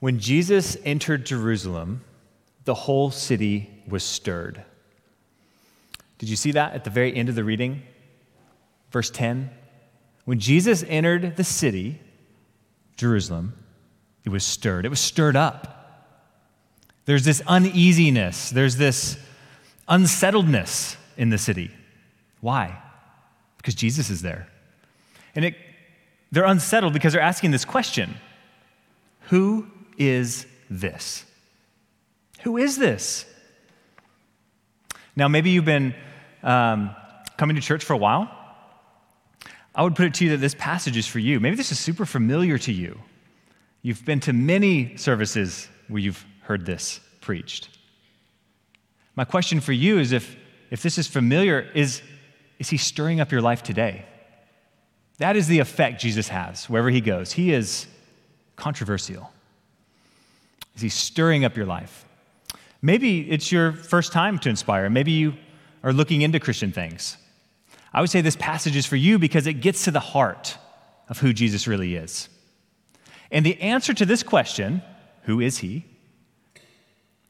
When Jesus entered Jerusalem, the whole city was stirred. Did you see that at the very end of the reading? Verse 10. When Jesus entered the city, Jerusalem, it was stirred. It was stirred up. There's this uneasiness, there's this unsettledness in the city. Why? Because Jesus is there. And it, they're unsettled because they're asking this question Who is this? Who is this? Now, maybe you've been um, coming to church for a while. I would put it to you that this passage is for you. Maybe this is super familiar to you. You've been to many services where you've heard this preached. My question for you is if, if this is familiar, is, is he stirring up your life today? That is the effect Jesus has wherever he goes. He is controversial. Is he stirring up your life? Maybe it's your first time to inspire. Maybe you are looking into Christian things. I would say this passage is for you because it gets to the heart of who Jesus really is. And the answer to this question, who is he,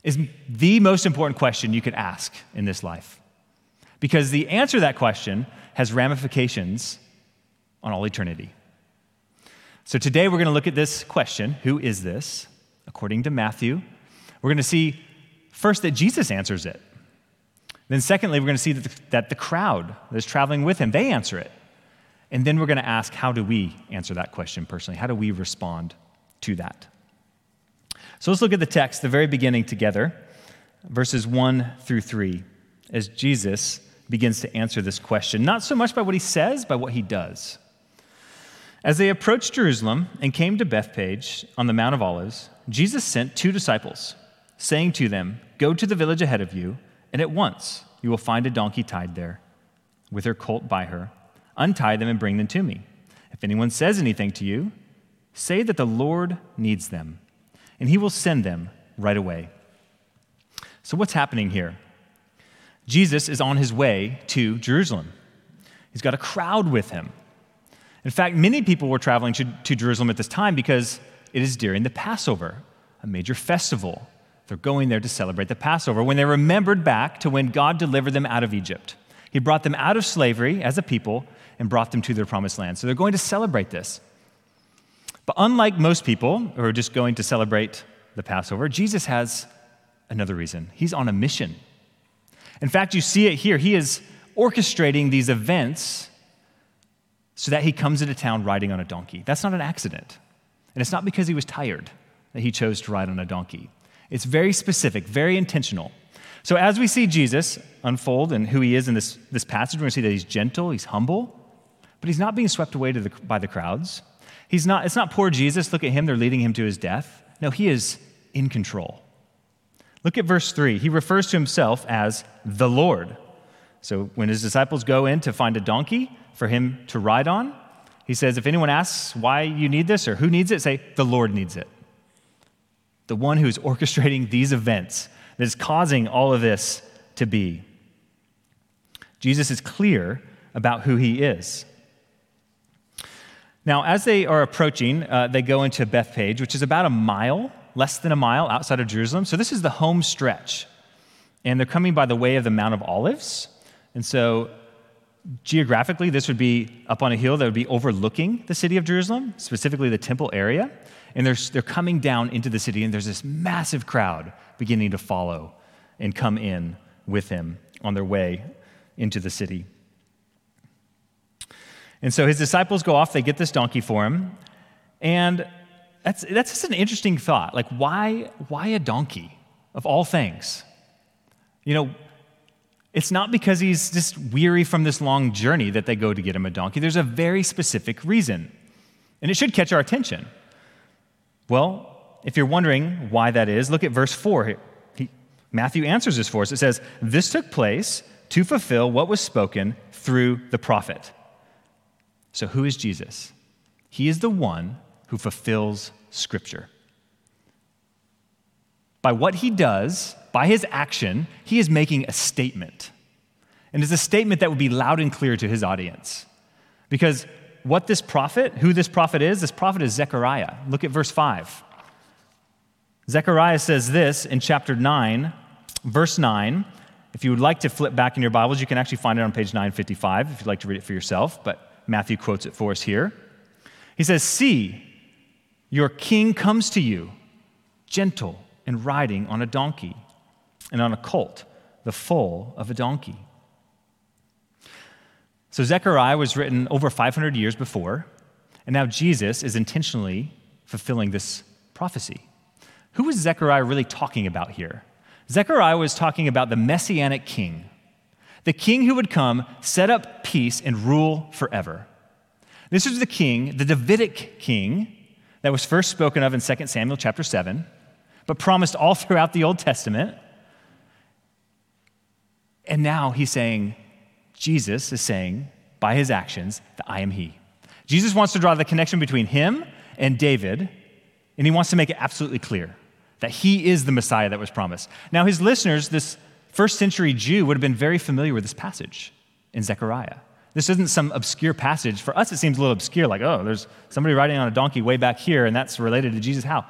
is the most important question you could ask in this life. Because the answer to that question has ramifications on all eternity. So today we're going to look at this question who is this? According to Matthew. We're going to see first that Jesus answers it. Then, secondly, we're going to see that the, that the crowd that's traveling with him, they answer it. And then we're going to ask, how do we answer that question personally? How do we respond to that? So let's look at the text, the very beginning together, verses 1 through 3, as Jesus begins to answer this question, not so much by what he says, but what he does. As they approached Jerusalem and came to Bethphage on the Mount of Olives, Jesus sent two disciples, saying to them, Go to the village ahead of you, and at once you will find a donkey tied there, with her colt by her. Untie them and bring them to me. If anyone says anything to you, say that the Lord needs them, and he will send them right away. So, what's happening here? Jesus is on his way to Jerusalem. He's got a crowd with him. In fact, many people were traveling to, to Jerusalem at this time because it is during the Passover, a major festival. They're going there to celebrate the Passover when they remembered back to when God delivered them out of Egypt. He brought them out of slavery as a people and brought them to their promised land. So they're going to celebrate this. But unlike most people who are just going to celebrate the Passover, Jesus has another reason. He's on a mission. In fact, you see it here. He is orchestrating these events so that he comes into town riding on a donkey. That's not an accident. And it's not because he was tired that he chose to ride on a donkey. It's very specific, very intentional. So, as we see Jesus unfold and who he is in this, this passage, we're going to see that he's gentle, he's humble, but he's not being swept away the, by the crowds. He's not, it's not poor Jesus, look at him, they're leading him to his death. No, he is in control. Look at verse 3. He refers to himself as the Lord. So, when his disciples go in to find a donkey, for him to ride on. He says, if anyone asks why you need this or who needs it, say, the Lord needs it. The one who's orchestrating these events that is causing all of this to be. Jesus is clear about who he is. Now, as they are approaching, uh, they go into Bethphage, which is about a mile, less than a mile outside of Jerusalem. So this is the home stretch. And they're coming by the way of the Mount of Olives. And so Geographically, this would be up on a hill that would be overlooking the city of Jerusalem, specifically the temple area. And they're, they're coming down into the city, and there's this massive crowd beginning to follow and come in with him on their way into the city. And so his disciples go off, they get this donkey for him. And that's, that's just an interesting thought. Like, why, why a donkey of all things? You know, it's not because he's just weary from this long journey that they go to get him a donkey. There's a very specific reason. And it should catch our attention. Well, if you're wondering why that is, look at verse 4. He, Matthew answers this for us. It says, This took place to fulfill what was spoken through the prophet. So, who is Jesus? He is the one who fulfills Scripture. By what he does, by his action, he is making a statement. And it's a statement that would be loud and clear to his audience. Because what this prophet, who this prophet is, this prophet is Zechariah. Look at verse 5. Zechariah says this in chapter 9, verse 9. If you would like to flip back in your Bibles, you can actually find it on page 955 if you'd like to read it for yourself, but Matthew quotes it for us here. He says, See, your king comes to you, gentle and riding on a donkey, and on a colt, the foal of a donkey. So Zechariah was written over 500 years before, and now Jesus is intentionally fulfilling this prophecy. Who was Zechariah really talking about here? Zechariah was talking about the messianic king, the king who would come, set up peace, and rule forever. This is the king, the Davidic king, that was first spoken of in 2 Samuel chapter 7, but promised all throughout the Old Testament. And now he's saying, Jesus is saying by his actions that I am he. Jesus wants to draw the connection between him and David, and he wants to make it absolutely clear that he is the Messiah that was promised. Now, his listeners, this first century Jew, would have been very familiar with this passage in Zechariah. This isn't some obscure passage. For us, it seems a little obscure, like, oh, there's somebody riding on a donkey way back here, and that's related to Jesus. How?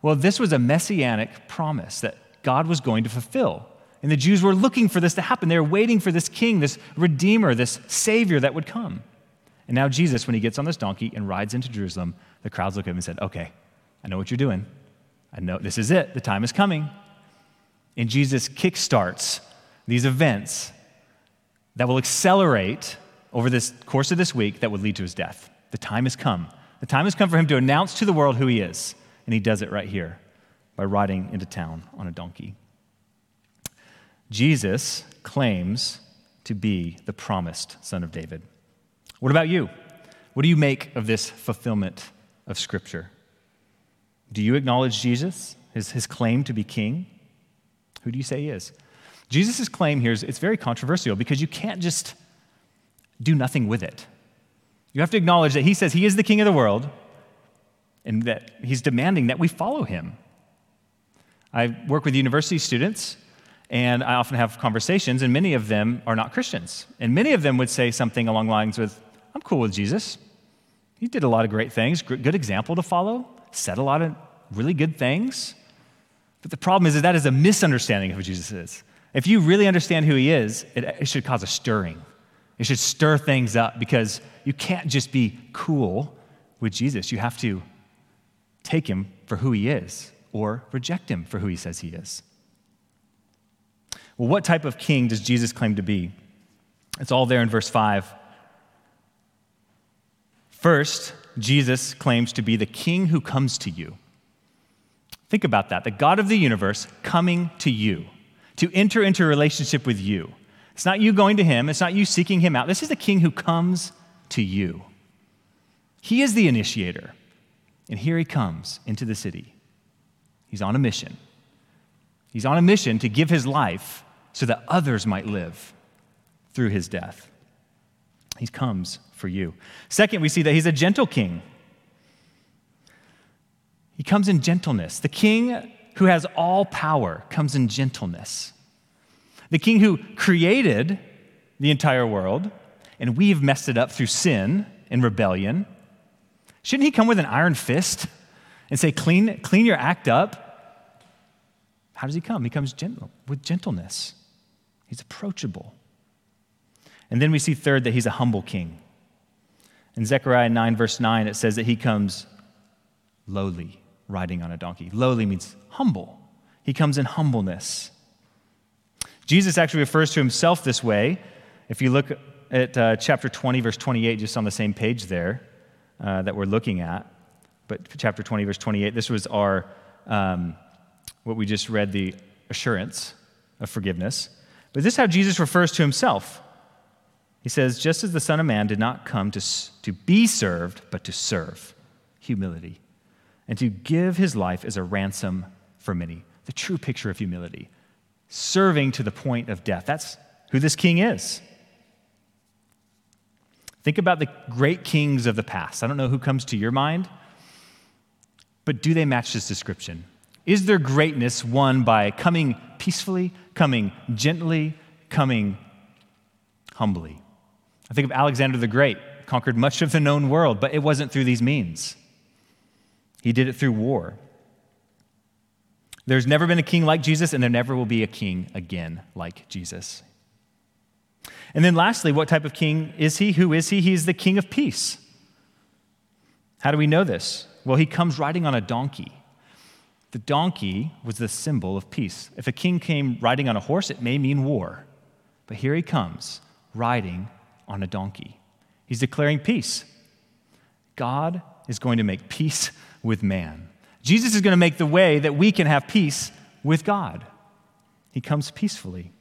Well, this was a messianic promise that God was going to fulfill. And the Jews were looking for this to happen. They were waiting for this king, this redeemer, this savior that would come. And now, Jesus, when he gets on this donkey and rides into Jerusalem, the crowds look at him and said, Okay, I know what you're doing. I know this is it. The time is coming. And Jesus kickstarts these events that will accelerate over this course of this week that would lead to his death. The time has come. The time has come for him to announce to the world who he is. And he does it right here by riding into town on a donkey. Jesus claims to be the promised son of David. What about you? What do you make of this fulfillment of Scripture? Do you acknowledge Jesus, his, his claim to be king? Who do you say he is? Jesus' claim here is it's very controversial because you can't just do nothing with it. You have to acknowledge that he says he is the king of the world and that he's demanding that we follow him. I work with university students and I often have conversations, and many of them are not Christians. And many of them would say something along the lines with, I'm cool with Jesus. He did a lot of great things, good example to follow, said a lot of really good things. But the problem is that that is a misunderstanding of who Jesus is. If you really understand who he is, it, it should cause a stirring. It should stir things up because you can't just be cool with Jesus. You have to take him for who he is or reject him for who he says he is. Well, what type of king does Jesus claim to be? It's all there in verse 5. First, Jesus claims to be the king who comes to you. Think about that the God of the universe coming to you, to enter into a relationship with you. It's not you going to him, it's not you seeking him out. This is the king who comes to you. He is the initiator. And here he comes into the city. He's on a mission. He's on a mission to give his life so that others might live through his death. He comes for you. Second, we see that he's a gentle king. He comes in gentleness. The king who has all power comes in gentleness. The king who created the entire world, and we've messed it up through sin and rebellion, shouldn't he come with an iron fist and say, clean, clean your act up? How does he come? He comes gentle, with gentleness. He's approachable. And then we see, third, that he's a humble king. In Zechariah 9, verse 9, it says that he comes lowly, riding on a donkey. Lowly means humble. He comes in humbleness. Jesus actually refers to himself this way. If you look at uh, chapter 20, verse 28, just on the same page there uh, that we're looking at, but chapter 20, verse 28, this was our, um, what we just read, the assurance of forgiveness. But this is how Jesus refers to himself. He says, just as the Son of Man did not come to, to be served, but to serve, humility, and to give his life as a ransom for many. The true picture of humility, serving to the point of death. That's who this king is. Think about the great kings of the past. I don't know who comes to your mind, but do they match this description? Is their greatness won by coming peacefully, coming gently, coming humbly? I think of Alexander the Great, conquered much of the known world, but it wasn't through these means. He did it through war. There's never been a king like Jesus, and there never will be a king again like Jesus. And then, lastly, what type of king is he? Who is he? He's the king of peace. How do we know this? Well, he comes riding on a donkey. The donkey was the symbol of peace. If a king came riding on a horse, it may mean war. But here he comes, riding on a donkey. He's declaring peace. God is going to make peace with man. Jesus is going to make the way that we can have peace with God. He comes peacefully.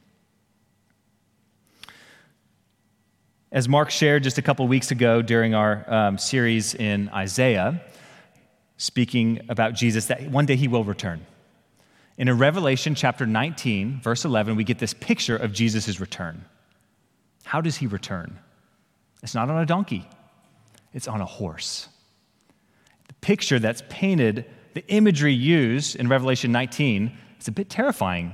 As Mark shared just a couple weeks ago during our um, series in Isaiah, speaking about Jesus, that one day he will return. In Revelation chapter 19, verse 11, we get this picture of Jesus' return. How does he return? It's not on a donkey, it's on a horse. The picture that's painted, the imagery used in Revelation 19, is a bit terrifying.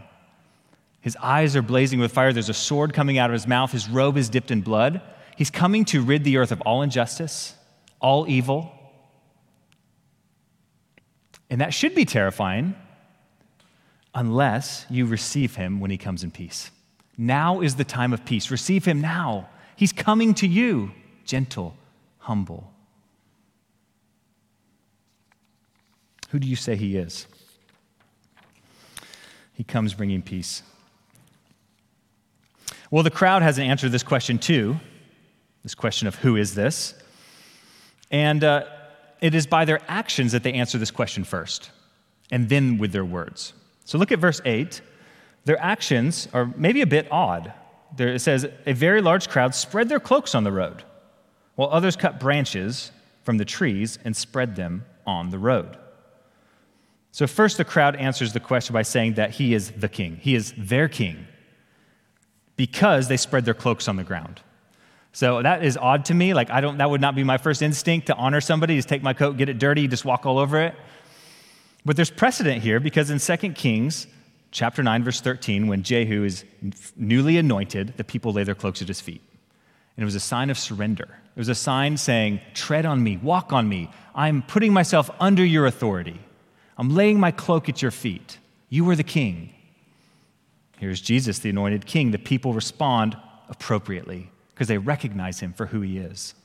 His eyes are blazing with fire. There's a sword coming out of his mouth. His robe is dipped in blood. He's coming to rid the earth of all injustice, all evil. And that should be terrifying unless you receive him when he comes in peace. Now is the time of peace. Receive him now. He's coming to you, gentle, humble. Who do you say he is? He comes bringing peace. Well, the crowd hasn't answered this question too this question of who is this? And uh, it is by their actions that they answer this question first, and then with their words. So look at verse 8. Their actions are maybe a bit odd. There, it says, A very large crowd spread their cloaks on the road, while others cut branches from the trees and spread them on the road. So, first, the crowd answers the question by saying that he is the king. He is their king because they spread their cloaks on the ground. So that is odd to me. Like, I don't, that would not be my first instinct to honor somebody, is take my coat, get it dirty, just walk all over it. But there's precedent here because in 2 Kings chapter 9, verse 13, when Jehu is newly anointed, the people lay their cloaks at his feet. And it was a sign of surrender. It was a sign saying, Tread on me, walk on me. I'm putting myself under your authority. I'm laying my cloak at your feet. You are the king. Here's Jesus, the anointed king. The people respond appropriately because they recognize him for who he is.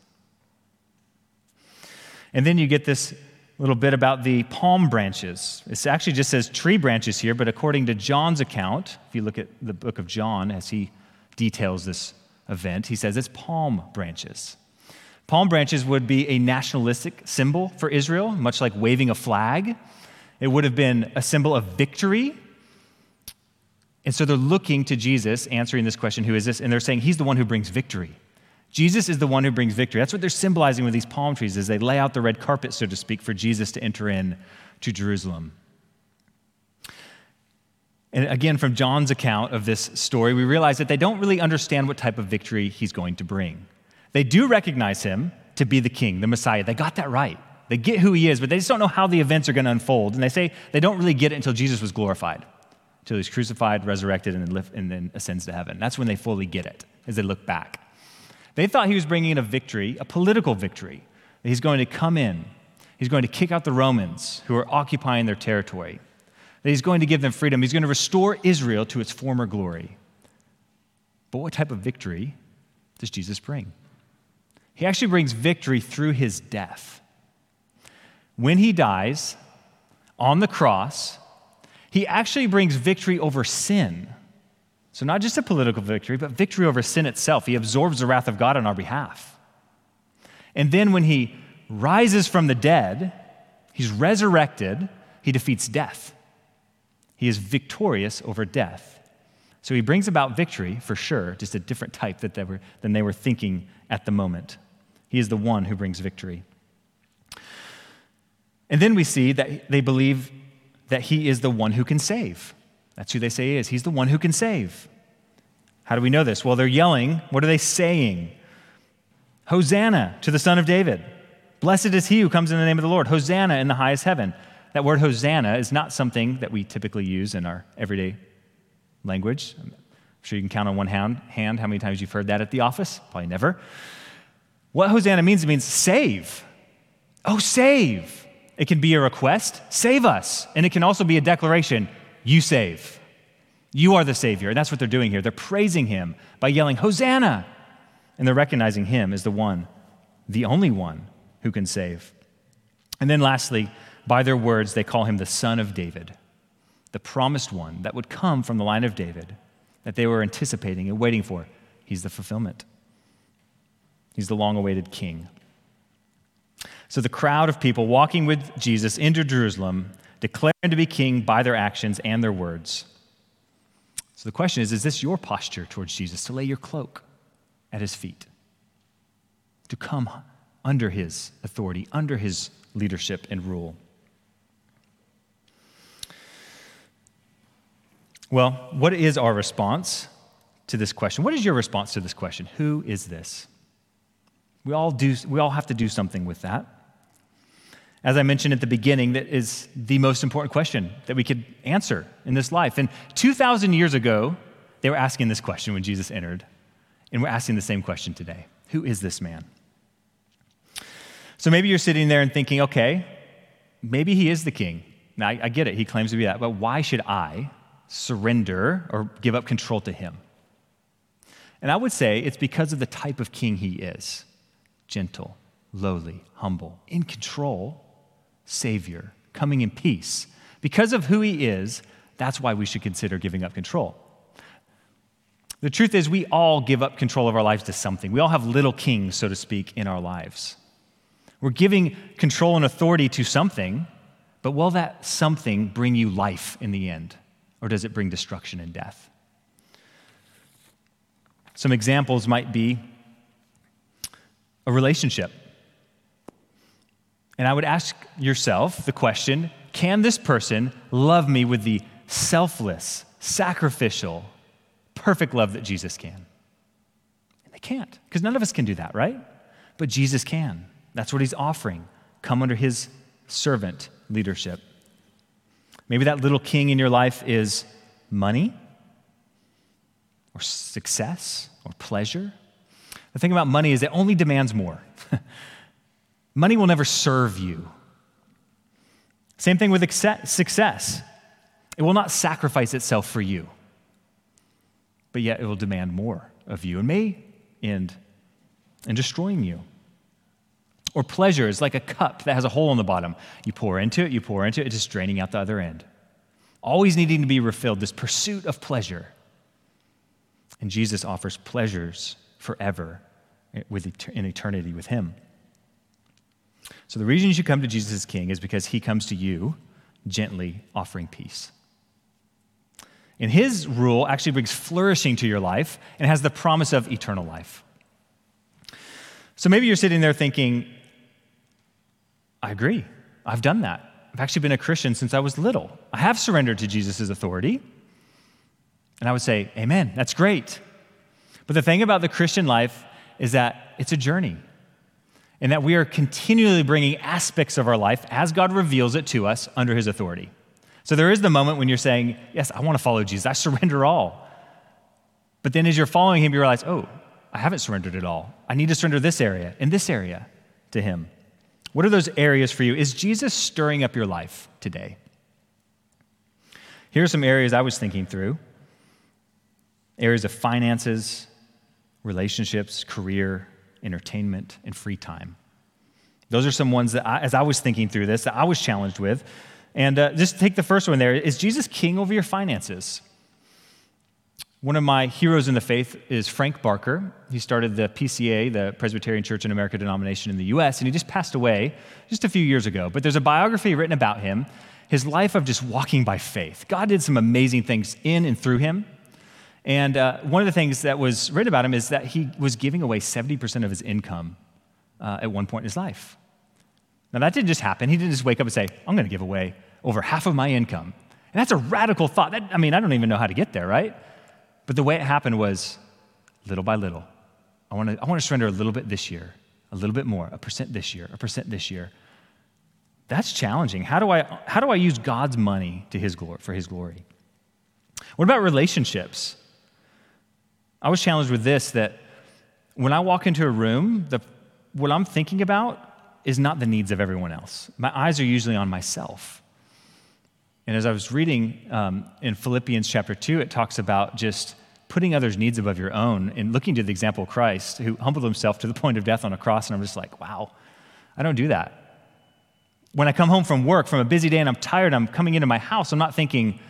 And then you get this little bit about the palm branches. It actually just says tree branches here, but according to John's account, if you look at the book of John as he details this event, he says it's palm branches. Palm branches would be a nationalistic symbol for Israel, much like waving a flag. It would have been a symbol of victory. And so they're looking to Jesus, answering this question, who is this? And they're saying, He's the one who brings victory. Jesus is the one who brings victory. That's what they're symbolizing with these palm trees as they lay out the red carpet, so to speak, for Jesus to enter in to Jerusalem. And again, from John's account of this story, we realize that they don't really understand what type of victory he's going to bring. They do recognize him to be the king, the Messiah. They got that right. They get who he is, but they just don't know how the events are going to unfold. And they say they don't really get it until Jesus was glorified, until he's crucified, resurrected, and then, lift, and then ascends to heaven. That's when they fully get it, as they look back. They thought he was bringing in a victory, a political victory, he's going to come in, he's going to kick out the Romans who are occupying their territory, that he's going to give them freedom, he's going to restore Israel to its former glory. But what type of victory does Jesus bring? He actually brings victory through his death. When he dies on the cross, he actually brings victory over sin so, not just a political victory, but victory over sin itself. He absorbs the wrath of God on our behalf. And then when he rises from the dead, he's resurrected, he defeats death. He is victorious over death. So he brings about victory for sure, just a different type that they were, than they were thinking at the moment. He is the one who brings victory. And then we see that they believe that he is the one who can save. That's who they say he is. He's the one who can save. How do we know this? Well, they're yelling. What are they saying? Hosanna to the Son of David. Blessed is he who comes in the name of the Lord. Hosanna in the highest heaven. That word Hosanna is not something that we typically use in our everyday language. I'm sure you can count on one hand, hand how many times you've heard that at the office. Probably never. What Hosanna means, it means save. Oh, save. It can be a request, save us. And it can also be a declaration, you save. You are the Savior. And that's what they're doing here. They're praising him by yelling, Hosanna. And they're recognizing him as the one, the only one who can save. And then lastly, by their words, they call him the Son of David, the promised one that would come from the line of David that they were anticipating and waiting for. He's the fulfillment, he's the long awaited king. So the crowd of people walking with Jesus into Jerusalem declare him to be king by their actions and their words. So the question is is this your posture towards Jesus to lay your cloak at his feet? To come under his authority, under his leadership and rule? Well, what is our response to this question? What is your response to this question? Who is this? We all, do, we all have to do something with that. As I mentioned at the beginning, that is the most important question that we could answer in this life. And 2,000 years ago, they were asking this question when Jesus entered, and we're asking the same question today Who is this man? So maybe you're sitting there and thinking, okay, maybe he is the king. Now, I, I get it, he claims to be that, but why should I surrender or give up control to him? And I would say it's because of the type of king he is gentle, lowly, humble, in control, Savior, coming in peace. Because of who he is, that's why we should consider giving up control. The truth is, we all give up control of our lives to something. We all have little kings, so to speak, in our lives. We're giving control and authority to something, but will that something bring you life in the end? Or does it bring destruction and death? Some examples might be a relationship. And I would ask yourself the question can this person love me with the selfless, sacrificial, perfect love that Jesus can? And they can't, because none of us can do that, right? But Jesus can. That's what he's offering. Come under his servant leadership. Maybe that little king in your life is money or success or pleasure. The thing about money is it only demands more. money will never serve you. Same thing with success. It will not sacrifice itself for you, but yet it will demand more of you and may end in destroying you. Or pleasure is like a cup that has a hole in the bottom. You pour into it, you pour into it, it's just draining out the other end. Always needing to be refilled, this pursuit of pleasure. And Jesus offers pleasures forever eh, in eternity with Him. So the reason you should come to Jesus as King is because He comes to you gently offering peace. And His rule actually brings flourishing to your life and has the promise of eternal life. So maybe you're sitting there thinking, I agree. I've done that. I've actually been a Christian since I was little. I have surrendered to Jesus' authority. And I would say, Amen, that's great. But the thing about the Christian life is that it's a journey, and that we are continually bringing aspects of our life as God reveals it to us under His authority. So there is the moment when you're saying, Yes, I want to follow Jesus, I surrender all. But then as you're following Him, you realize, Oh, I haven't surrendered it all. I need to surrender this area and this area to Him. What are those areas for you? Is Jesus stirring up your life today? Here are some areas I was thinking through areas of finances, relationships, career, entertainment, and free time. Those are some ones that, I, as I was thinking through this, that I was challenged with. And uh, just take the first one there. Is Jesus king over your finances? One of my heroes in the faith is Frank Barker. He started the PCA, the Presbyterian Church in America denomination in the US, and he just passed away just a few years ago. But there's a biography written about him, his life of just walking by faith. God did some amazing things in and through him. And uh, one of the things that was written about him is that he was giving away 70% of his income uh, at one point in his life. Now, that didn't just happen. He didn't just wake up and say, I'm going to give away over half of my income. And that's a radical thought. That, I mean, I don't even know how to get there, right? But the way it happened was little by little. I want to I want to surrender a little bit this year, a little bit more, a percent this year, a percent this year. That's challenging. How do I how do I use God's money to his glory for his glory? What about relationships? I was challenged with this that when I walk into a room, the, what I'm thinking about is not the needs of everyone else. My eyes are usually on myself. And as I was reading um, in Philippians chapter 2, it talks about just putting others' needs above your own and looking to the example of Christ, who humbled himself to the point of death on a cross. And I'm just like, wow, I don't do that. When I come home from work, from a busy day, and I'm tired, I'm coming into my house, I'm not thinking,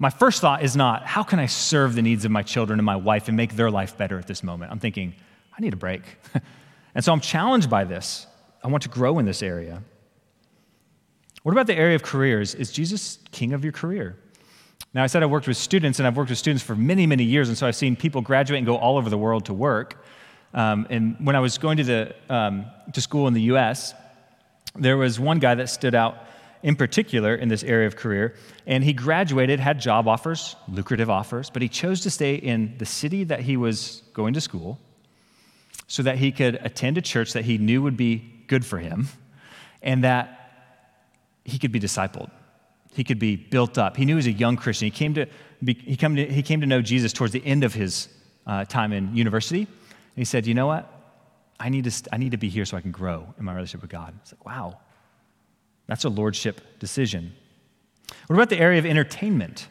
my first thought is not, how can I serve the needs of my children and my wife and make their life better at this moment? I'm thinking, I need a break. and so I'm challenged by this. I want to grow in this area. What about the area of careers? Is Jesus king of your career? Now, I said I worked with students, and I've worked with students for many, many years, and so I've seen people graduate and go all over the world to work. Um, and when I was going to, the, um, to school in the US, there was one guy that stood out in particular in this area of career, and he graduated, had job offers, lucrative offers, but he chose to stay in the city that he was going to school so that he could attend a church that he knew would be good for him and that he could be discipled. He could be built up. He knew he was a young Christian. He came to, he came to, he came to know Jesus towards the end of his uh, time in university. And he said, You know what? I need, to, I need to be here so I can grow in my relationship with God. It's like, wow, that's a lordship decision. What about the area of entertainment?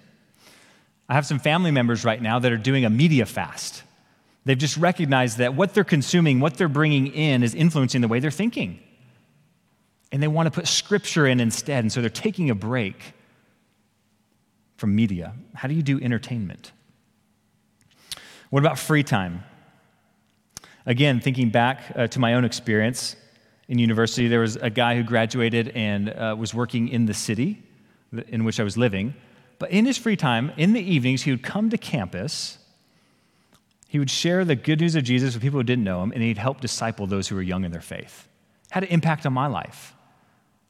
I have some family members right now that are doing a media fast. They've just recognized that what they're consuming, what they're bringing in, is influencing the way they're thinking. And they want to put scripture in instead. And so they're taking a break from media. How do you do entertainment? What about free time? Again, thinking back uh, to my own experience in university, there was a guy who graduated and uh, was working in the city in which I was living. But in his free time, in the evenings, he would come to campus. He would share the good news of Jesus with people who didn't know him, and he'd help disciple those who were young in their faith. Had an impact on my life.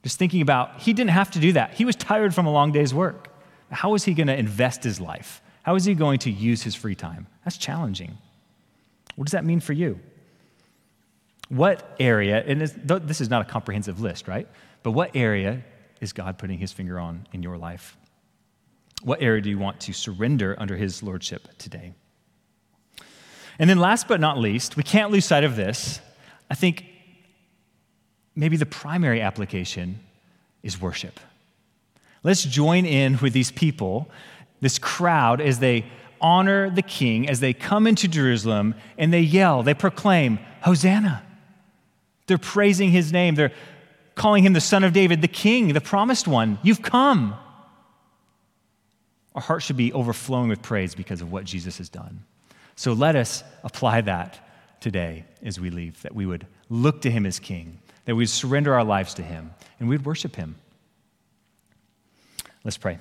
Just thinking about, he didn't have to do that. He was tired from a long day's work. How is he going to invest his life? How is he going to use his free time? That's challenging. What does that mean for you? What area, and this is not a comprehensive list, right? But what area is God putting his finger on in your life? What area do you want to surrender under his lordship today? And then, last but not least, we can't lose sight of this. I think maybe the primary application is worship. Let's join in with these people, this crowd, as they honor the king, as they come into Jerusalem and they yell, they proclaim, Hosanna. They're praising his name. They're calling him the son of David, the king, the promised one. You've come. Our heart should be overflowing with praise because of what Jesus has done. So let us apply that today as we leave, that we would look to him as king, that we'd surrender our lives to him, and we'd worship him. Let's pray.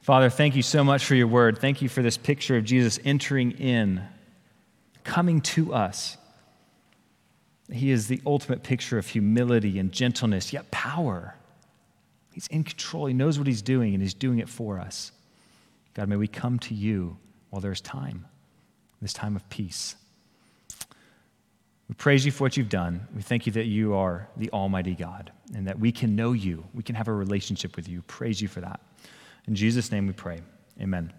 Father, thank you so much for your word. Thank you for this picture of Jesus entering in, coming to us. He is the ultimate picture of humility and gentleness, yet power. He's in control. He knows what he's doing, and he's doing it for us. God, may we come to you while there's time, this time of peace. We praise you for what you've done. We thank you that you are the Almighty God and that we can know you. We can have a relationship with you. Praise you for that. In Jesus' name we pray. Amen.